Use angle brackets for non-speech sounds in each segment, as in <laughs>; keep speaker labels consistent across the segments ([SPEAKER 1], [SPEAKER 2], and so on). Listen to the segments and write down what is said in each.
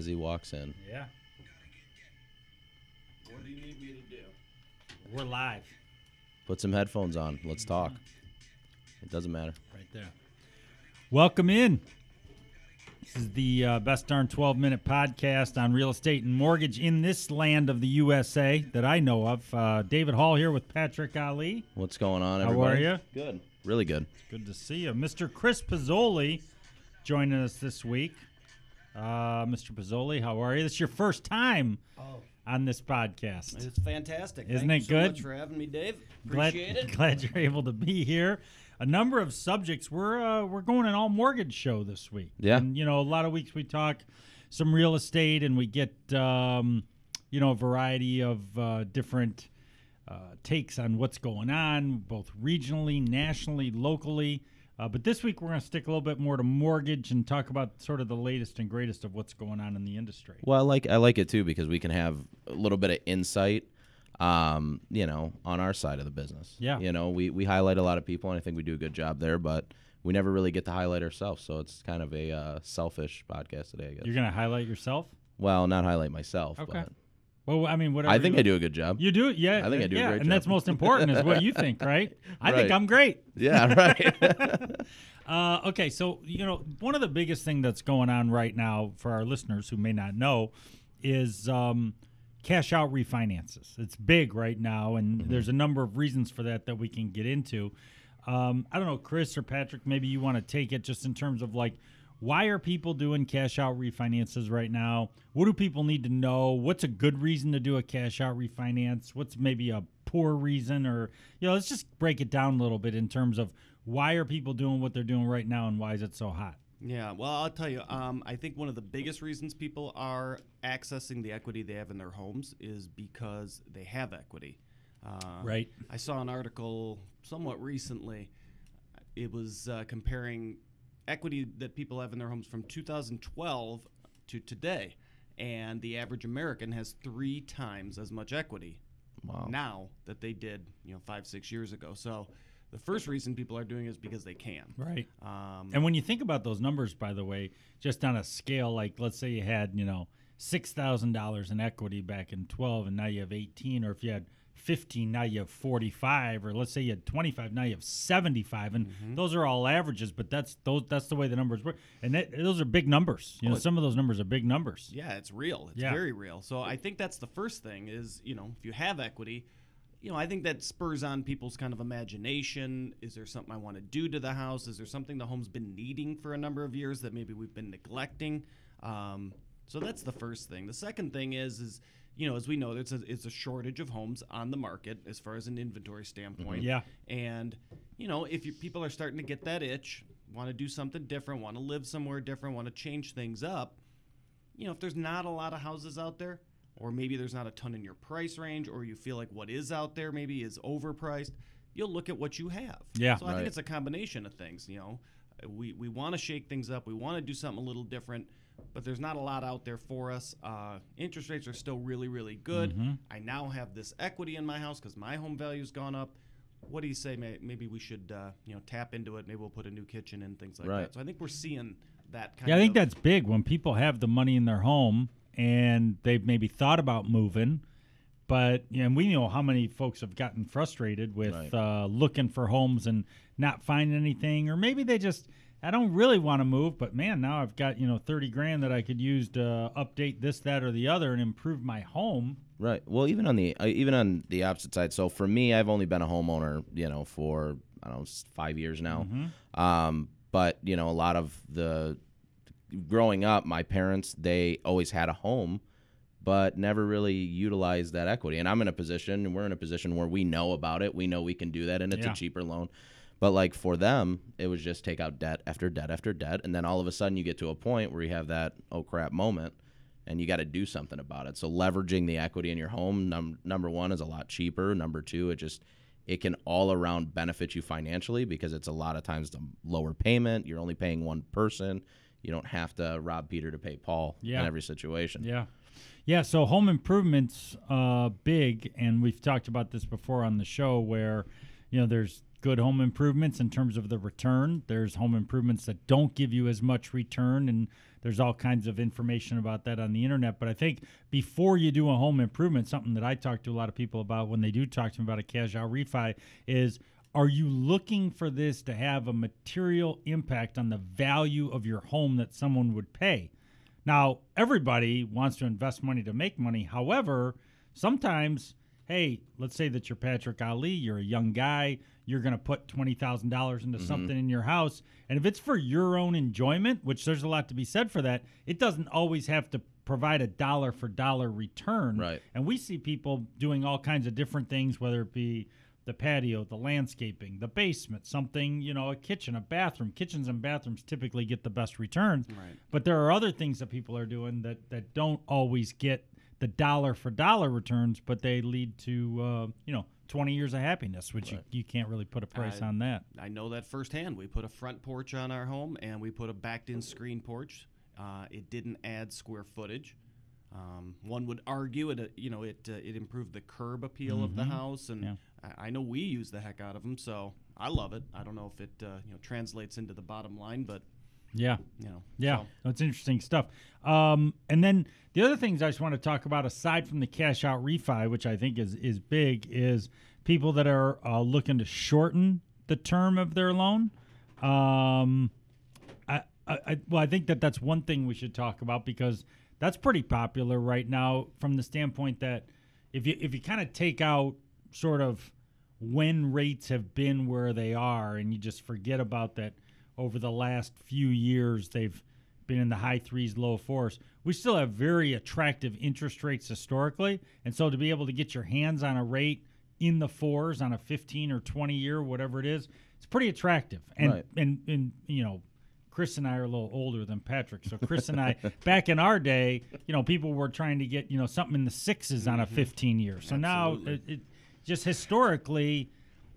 [SPEAKER 1] as he walks in.
[SPEAKER 2] Yeah.
[SPEAKER 3] What do you need me to do?
[SPEAKER 2] We're live
[SPEAKER 1] Put some headphones on. Let's talk. It doesn't matter.
[SPEAKER 2] right there. Welcome in. This is the uh, best darn 12 minute podcast on real estate and mortgage in this land of the USA that I know of. Uh, David Hall here with Patrick Ali.
[SPEAKER 1] What's going on,
[SPEAKER 2] How
[SPEAKER 1] everybody?
[SPEAKER 2] are you?
[SPEAKER 1] Good. Really good.
[SPEAKER 2] Good to see you. Mr. Chris Pizzoli joining us this week. Uh, Mr. Pizzoli, how are you? This is your first time
[SPEAKER 3] Oh,
[SPEAKER 2] on this podcast.
[SPEAKER 3] it's fantastic.
[SPEAKER 2] Isn't
[SPEAKER 3] Thank
[SPEAKER 2] it
[SPEAKER 3] you so
[SPEAKER 2] good?
[SPEAKER 3] much for having me, Dave.
[SPEAKER 2] glad,
[SPEAKER 3] Appreciate it.
[SPEAKER 2] glad you're able to be here. A number of subjects. We're uh, we're going an all mortgage show this week.
[SPEAKER 1] Yeah.
[SPEAKER 2] and you know a lot of weeks we talk some real estate and we get um, you know a variety of uh, different uh, takes on what's going on, both regionally, nationally, locally. Uh, but this week we're going to stick a little bit more to mortgage and talk about sort of the latest and greatest of what's going on in the industry.
[SPEAKER 1] Well, I like I like it too because we can have a little bit of insight, um, you know, on our side of the business.
[SPEAKER 2] Yeah.
[SPEAKER 1] You know, we we highlight a lot of people, and I think we do a good job there, but we never really get to highlight ourselves. So it's kind of a uh, selfish podcast today, I guess.
[SPEAKER 2] You're going to highlight yourself.
[SPEAKER 1] well, not highlight myself,
[SPEAKER 2] Okay.
[SPEAKER 1] but
[SPEAKER 2] Well, I mean, whatever.
[SPEAKER 1] I think
[SPEAKER 2] you-
[SPEAKER 1] I do a good job.
[SPEAKER 2] You do, yeah.
[SPEAKER 1] I think I do a great
[SPEAKER 2] and
[SPEAKER 1] job.
[SPEAKER 2] And that's most important is what you think, right? <laughs> I think I'm great.
[SPEAKER 1] yeah, right. <laughs> <laughs>
[SPEAKER 2] Uh, okay, so you know, one of the biggest thing that's going on right now for our listeners who may not know is um, cash out refinances. It's big right now, and
[SPEAKER 1] Mm-hmm.
[SPEAKER 2] there's a number of reasons for that that we can get into. Um, I don't know, Chris or Patrick, maybe you want to take it just in terms of like. Why are people doing cash out refinances right now? What do people need to know? What's a good reason to do a cash out refinance? What's maybe a poor reason? Or, you know, let's just break it down a little bit in terms of why are people doing what they're doing right now and why is it so hot?
[SPEAKER 3] Yeah, well, I'll tell you. Um, I think one of the biggest reasons people are accessing the equity they have in their homes is because they have equity. Uh,
[SPEAKER 2] Right.
[SPEAKER 3] I saw an article somewhat recently. It was uh, comparing equity that people have in their homes from 2012 to today, and the average American has three times as much equity
[SPEAKER 1] Wow.
[SPEAKER 3] now that they did, you know, five six years ago. So, the first reason people are doing it is because they can.
[SPEAKER 2] Right.
[SPEAKER 3] Um,
[SPEAKER 2] And when you think about those numbers, by the way, just on a scale, like let's say you had, you know, $6,000 in equity back in 12 and now you have 18, or if you had 15, now you have 45, or let's say you had 25, now you have 75. And
[SPEAKER 3] Mm-hmm.
[SPEAKER 2] those are all averages, but that's those that's the way the numbers work. And that, those are big numbers. You know,
[SPEAKER 3] Oh,
[SPEAKER 2] some of those numbers are big numbers.
[SPEAKER 3] Yeah, it's real. It's
[SPEAKER 2] Yeah.
[SPEAKER 3] very real. So I think that's the first thing is, you know, if you have equity, you know, I think that spurs on people's kind of imagination. Is there something I want to do to the house? Is there something the home's been needing for a number of years that maybe we've been neglecting? Um, so that's the first thing. The second thing is, is you know, as we know, there's a, it's a shortage of homes on the market as far as an inventory standpoint.
[SPEAKER 2] Yeah.
[SPEAKER 3] And you know, if you, people are starting to get that itch, want to do something different, want to live somewhere different, want to change things up, you know, if there's not a lot of houses out there, or maybe there's not a ton in your price range, or you feel like what is out there maybe is overpriced, you'll look at what you have.
[SPEAKER 2] Yeah.
[SPEAKER 3] So I
[SPEAKER 1] Right.
[SPEAKER 3] think it's a combination of things. You know, we we want to shake things up. We want to do something a little different, but there's not a lot out there for us. Uh, interest rates are still really really good.
[SPEAKER 2] Mm-hmm.
[SPEAKER 3] I now have this equity in my house because my home value's gone up. What do you say? May- Maybe we should, uh, you know, tap into it. Maybe we'll put a new kitchen in, things like
[SPEAKER 1] Right.
[SPEAKER 3] that. So I think we're seeing that kind of
[SPEAKER 2] Yeah, I think that's big when people have the money in their home and they've maybe thought about moving, but you know, and we know how many folks have gotten frustrated with
[SPEAKER 1] Right.
[SPEAKER 2] uh, looking for homes and not finding anything, or maybe they just I don't really want to move, but man, now I've got you know thirty grand that I could use to update this, that, or the other and improve my home.
[SPEAKER 1] Right. Well, even on the uh, even on the opposite side. So for me, I've only been a homeowner, you know, for I don't know five years now. Um, but you know, a lot of the growing up, my parents they always had a home, but never really utilized that equity. And I'm in a position, and we're in a position where we know about it. We know we can do that, and it's
[SPEAKER 2] Yeah.
[SPEAKER 1] a cheaper loan. But like for them, it was just take out debt after debt after debt, and then all of a sudden you get to a point where you have that oh crap moment, and you got to do something about it. So leveraging the equity in your home, num- number one, is a lot cheaper. Number two, it just it can all around benefit you financially because it's a lot of times the lower payment. You're only paying one person. You don't have to rob Peter to pay Paul
[SPEAKER 2] Yeah.
[SPEAKER 1] in every situation.
[SPEAKER 2] Yeah. Yeah, so home improvements uh big and we've talked about this before on the show where you know there's good home improvements in terms of the return. There's home improvements that don't give you as much return, and there's all kinds of information about that on the internet. But I think before you do a home improvement, something that I talk to a lot of people about when they do talk to me about a cash out refi is are you looking for this to have a material impact on the value of your home that someone would pay? Now, everybody wants to invest money to make money. However, sometimes, hey, let's say that you're Patrick Ali, you're a young guy, you're going to put $20,000 into mm-hmm. something in your house. And if it's for your own enjoyment, which there's a lot to be said for that, it doesn't always have to provide a dollar for dollar return.
[SPEAKER 1] Right.
[SPEAKER 2] And we see people doing all kinds of different things, whether it be the patio, the landscaping, the basement, something, you know, a kitchen, a bathroom. Kitchens and bathrooms typically get the best returns.
[SPEAKER 3] Right.
[SPEAKER 2] But there are other things that people are doing that, that don't always get the dollar for dollar returns, but they lead to, uh, you know, 20 years of happiness, which you, you can't really put a price
[SPEAKER 3] I-
[SPEAKER 2] on that.
[SPEAKER 3] I know that firsthand. We put a front porch on our home and we put a backed in screen porch. Uh, it didn't add square footage. Um, one would argue it, uh, you know, it uh, it improved the curb appeal of the house, and
[SPEAKER 2] Yeah.
[SPEAKER 3] I, I know we use the heck out of them, so I love it. I don't know if it uh, you know translates into the bottom line, but
[SPEAKER 2] Yeah.
[SPEAKER 3] you know,
[SPEAKER 2] Yeah,
[SPEAKER 3] so-
[SPEAKER 2] that's interesting stuff. Um, and then the other things I just want to talk about, aside from the cash out refi, which I think is is big, is people that are uh, looking to shorten the term of their loan. Um, I, I, I well, I think that that's one thing we should talk about because that's pretty popular right now from the standpoint that if you if you kind of take out sort of when rates have been where they are and you just forget about that over the last few years they've been in the high threes low fours we still have very attractive interest rates historically and so to be able to get your hands on a rate in the fours on a 15 or 20 year whatever it is it's pretty attractive and
[SPEAKER 1] Right.
[SPEAKER 2] and and you know Chris and I are a little older than Patrick. So Chris and I, <laughs> back in our day, you know, people were trying to get you know something in the sixes on a mm-hmm. 15 year. So now it, it just historically,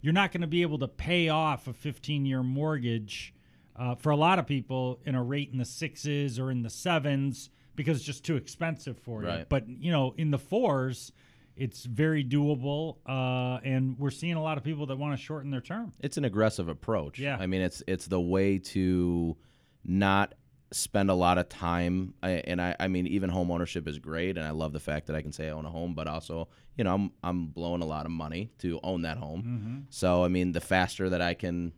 [SPEAKER 2] you're not going to be able to pay off a 15 year mortgage uh, for a lot of people in a rate in the sixes or in the sevens because it's just too expensive for you. But you know, in the fours. It's very doable, uh, and we're seeing a lot of people that want to shorten their term.
[SPEAKER 1] it's an aggressive approach.
[SPEAKER 2] Yeah.
[SPEAKER 1] I mean, it's it's the way to not spend a lot of time. I, and I, I mean, even home ownership is great, and I love the fact that I can say I own a home, but also, you know, I'm I'm blowing a lot of money to own that home.
[SPEAKER 2] Mm-hmm.
[SPEAKER 1] So I mean, the faster that I can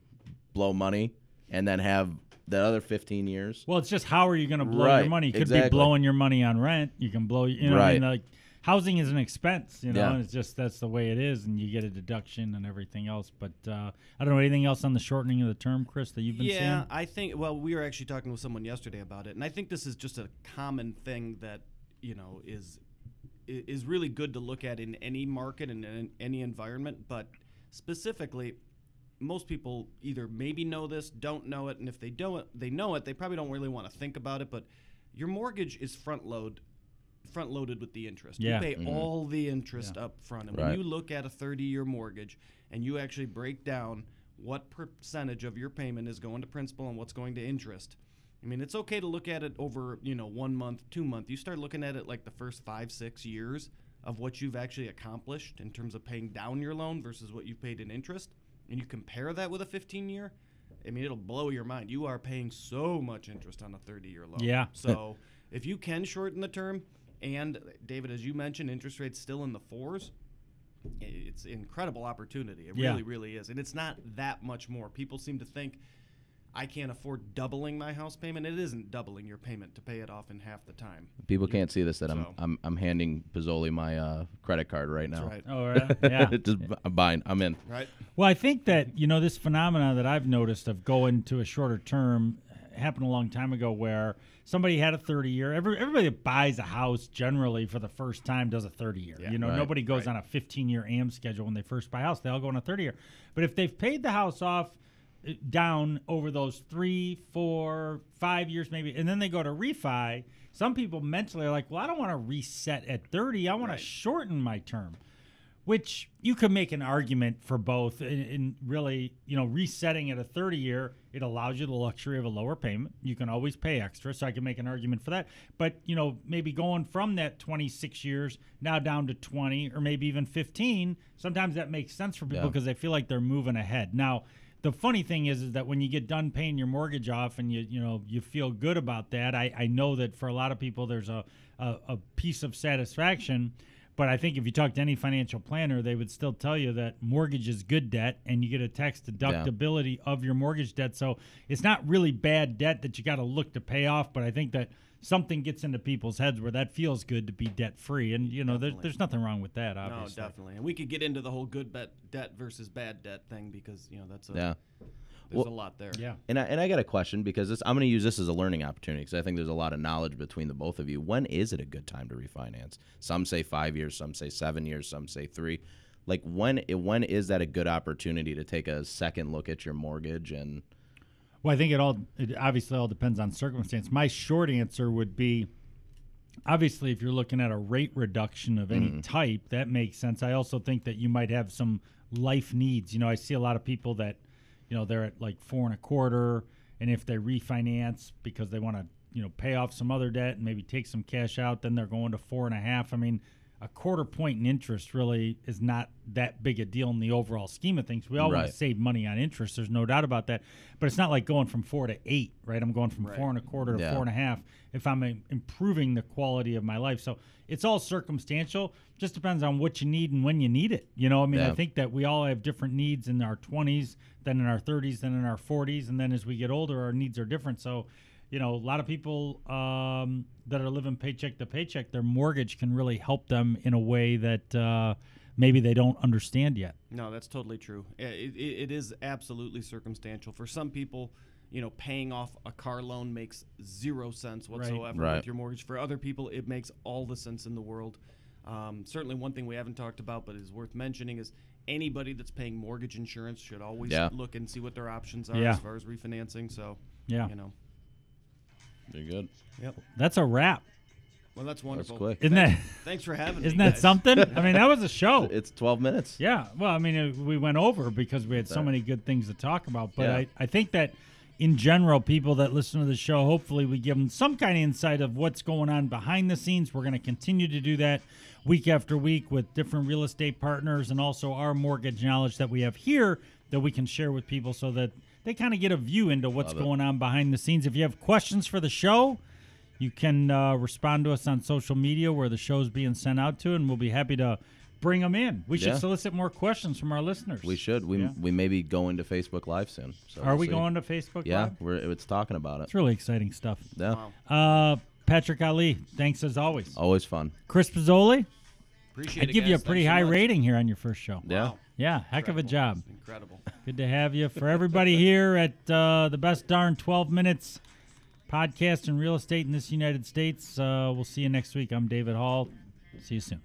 [SPEAKER 1] blow money and then have the other 15 years.
[SPEAKER 2] Well, it's just how are you going to blow your money? You could
[SPEAKER 1] exactly.
[SPEAKER 2] be blowing your money on rent. You can blow, you know, what I mean, like housing is an expense, you know,
[SPEAKER 1] Yeah.
[SPEAKER 2] and it's just that's the way it is, and you get a deduction and everything else. But uh, I don't know anything else on the shortening of the term, Chris, that you've been
[SPEAKER 3] yeah,
[SPEAKER 2] seeing.
[SPEAKER 3] I think. Well, we were actually talking with someone yesterday about it, and I think this is just a common thing that you know is is really good to look at in any market and in any environment. But specifically, most people either maybe know this, don't know it, and if they don't, they know it, they probably don't really want to think about it. But your mortgage is front load, front loaded with the interest.
[SPEAKER 2] Yeah.
[SPEAKER 3] You pay mm-hmm. all the interest up front, and when you look at a 30-year mortgage and you actually break down what percentage of your payment is going to principal and what's going to interest. I mean, it's okay to look at it over, you know, one month, two month. You start looking at it like the first five, six years of what you've actually accomplished in terms of paying down your loan versus what you've paid in interest, and you compare that with a 15 year. I mean, it'll blow your mind. You are paying so much interest on a 30 year loan.
[SPEAKER 2] Yeah. <laughs>
[SPEAKER 3] So if you can shorten the term, and David, as you mentioned, interest rates still in the fours, it's incredible opportunity. It
[SPEAKER 2] Yeah.
[SPEAKER 3] really, really is. And it's not that much more. People seem to think I can't afford doubling my house payment. It isn't doubling your payment to pay it off in half the time.
[SPEAKER 1] People can't see this that I'm
[SPEAKER 3] So-
[SPEAKER 1] I'm I'm handing Pizzoli my uh, credit card right now.
[SPEAKER 3] That's right.
[SPEAKER 2] Oh, right. <laughs> yeah.
[SPEAKER 1] Just I'm buying. I'm in.
[SPEAKER 3] Right?
[SPEAKER 2] Well, I think that you know this phenomenon that I've noticed of going to a shorter term happened a long time ago, where somebody had a thirty year. Every, everybody that buys a house generally for the first time does a thirty year.
[SPEAKER 3] Yeah.
[SPEAKER 2] you know,
[SPEAKER 1] Right.
[SPEAKER 2] nobody goes
[SPEAKER 3] Right.
[SPEAKER 2] on a fifteen year AM schedule when they first buy a house. They all go on a thirty year. But if they've paid the house off down over those three, four, five years maybe, and then they go to refi. Some people mentally are like, well, I don't want to reset at thirty. I want
[SPEAKER 3] Right.
[SPEAKER 2] to shorten my term. which you could make an argument for both. In, in really, you know, resetting at a 30 year, it allows you the luxury of a lower payment. You can always pay extra, so I can make an argument for that. But you know, maybe going from that 26 years now down to 20 or maybe even 15, sometimes that makes sense for people
[SPEAKER 1] Yeah.
[SPEAKER 2] because they feel like they're moving ahead. Now, the funny thing is, is that when you get done paying your mortgage off and you you know you feel good about that, I, I know that for a lot of people there's a, a, a piece of satisfaction. But I think if you talk to any financial planner, they would still tell you that mortgage is good debt and you get a tax deductibility of your mortgage debt. So it's not really bad debt that you got to look to pay off. But I think that something gets into people's heads where that feels good to be debt free. And, you know, there, there's nothing wrong with that,
[SPEAKER 3] No, definitely. And we could get into the whole good bet, debt versus bad debt thing because you know that's a
[SPEAKER 1] Yeah.
[SPEAKER 3] There's
[SPEAKER 1] Well-
[SPEAKER 3] a lot there.
[SPEAKER 2] Yeah.
[SPEAKER 1] And I, and I got a question because this, I'm going to use this as a learning opportunity because I think there's a lot of knowledge between the both of you. When is it a good time to refinance? Some say five years, some say seven years, some say three. Like when when is that a good opportunity to take a second look at your mortgage and
[SPEAKER 2] Well, I think it all it obviously all depends on circumstance. My short answer would be obviously if you're looking at a rate reduction of any mm-hmm. type, that makes sense. I also think that you might have some life needs. You know, I see a lot of people that, you know, they're at like four and a quarter, and if they refinance because they want to, you know, pay off some other debt and maybe take some cash out, then they're going to four and a half. I mean, a quarter point in interest really is not that big a deal in the overall scheme of things. We all want to save money on interest. There's no doubt about that. But it's not like going from four to eight, right? I'm going from
[SPEAKER 3] Right.
[SPEAKER 2] four and a quarter to
[SPEAKER 1] Yeah.
[SPEAKER 2] four and a half if I'm im- improving the quality of my life. So it's all circumstantial. Just depends on what you need and when you need it. You know, I mean, I think that we all have different needs in our 20s, then in our 30s, then in our 40s, and then as we get older, our needs are different. So, you know, a lot of people um, that are living paycheck to paycheck, their mortgage can really help them in a way that uh, maybe they don't understand yet.
[SPEAKER 3] No, that's totally true. It, it, it is absolutely circumstantial. For some people, you know, paying off a car loan makes zero sense whatsoever
[SPEAKER 1] Right.
[SPEAKER 3] with your mortgage. For other people, it makes all the sense in the world. Um, certainly, one thing we haven't talked about, but is worth mentioning, is anybody that's paying mortgage insurance should always
[SPEAKER 1] Yeah.
[SPEAKER 3] look and see what their options are
[SPEAKER 2] Yeah.
[SPEAKER 3] as far as refinancing. So,
[SPEAKER 2] Yeah.
[SPEAKER 3] you know,
[SPEAKER 1] you're good.
[SPEAKER 3] yep.
[SPEAKER 2] That's a wrap.
[SPEAKER 3] Well, that's wonderful.
[SPEAKER 1] That's quick.
[SPEAKER 2] Isn't that
[SPEAKER 3] Thanks for having me.
[SPEAKER 2] isn't that
[SPEAKER 3] guys.
[SPEAKER 2] something? I mean, that was a show. <laughs>
[SPEAKER 1] It's 12 minutes.
[SPEAKER 2] Yeah. Well, I mean, uh, we went over because we had so many good things to talk about. But
[SPEAKER 1] Yeah.
[SPEAKER 2] I, I think that in general, people that listen to the show, hopefully we give them some kind of insight of what's going on behind the scenes. We're going to continue to do that week after week with different real estate partners and also our mortgage knowledge that we have here that we can share with people so that they kind of get a view into what's
[SPEAKER 1] Love it.
[SPEAKER 2] going on behind the scenes. If you have questions for the show, you can uh, respond to us on social media where the show's being sent out to, and we'll be happy to bring them in. We should
[SPEAKER 1] Yeah.
[SPEAKER 2] solicit more questions from our listeners.
[SPEAKER 1] We should. We
[SPEAKER 2] Yeah.
[SPEAKER 1] we may be going to Facebook Live soon. So
[SPEAKER 2] Are
[SPEAKER 1] we'll
[SPEAKER 2] we
[SPEAKER 1] see.
[SPEAKER 2] going to Facebook
[SPEAKER 1] Yeah,
[SPEAKER 2] Live?
[SPEAKER 1] we're it's talking about it.
[SPEAKER 2] It's really exciting stuff.
[SPEAKER 1] Yeah,
[SPEAKER 3] Wow.
[SPEAKER 2] Uh, Patrick Ali, thanks as always.
[SPEAKER 1] always fun.
[SPEAKER 2] Chris Pizzoli,
[SPEAKER 3] Appreciate it.
[SPEAKER 2] I'd
[SPEAKER 3] it.
[SPEAKER 2] give you a
[SPEAKER 3] guys.
[SPEAKER 2] pretty
[SPEAKER 3] Thanks so
[SPEAKER 2] high
[SPEAKER 3] much.
[SPEAKER 2] rating here on your first show.
[SPEAKER 1] Yeah.
[SPEAKER 3] Wow.
[SPEAKER 2] Yeah, heck of a
[SPEAKER 3] Incredible.
[SPEAKER 2] job.
[SPEAKER 3] Incredible. <laughs>
[SPEAKER 2] Good to have you. For everybody here at uh, the best darn 12 minutes podcast in real estate in this United States, uh, we'll see you next week. I'm David Hall. See you soon.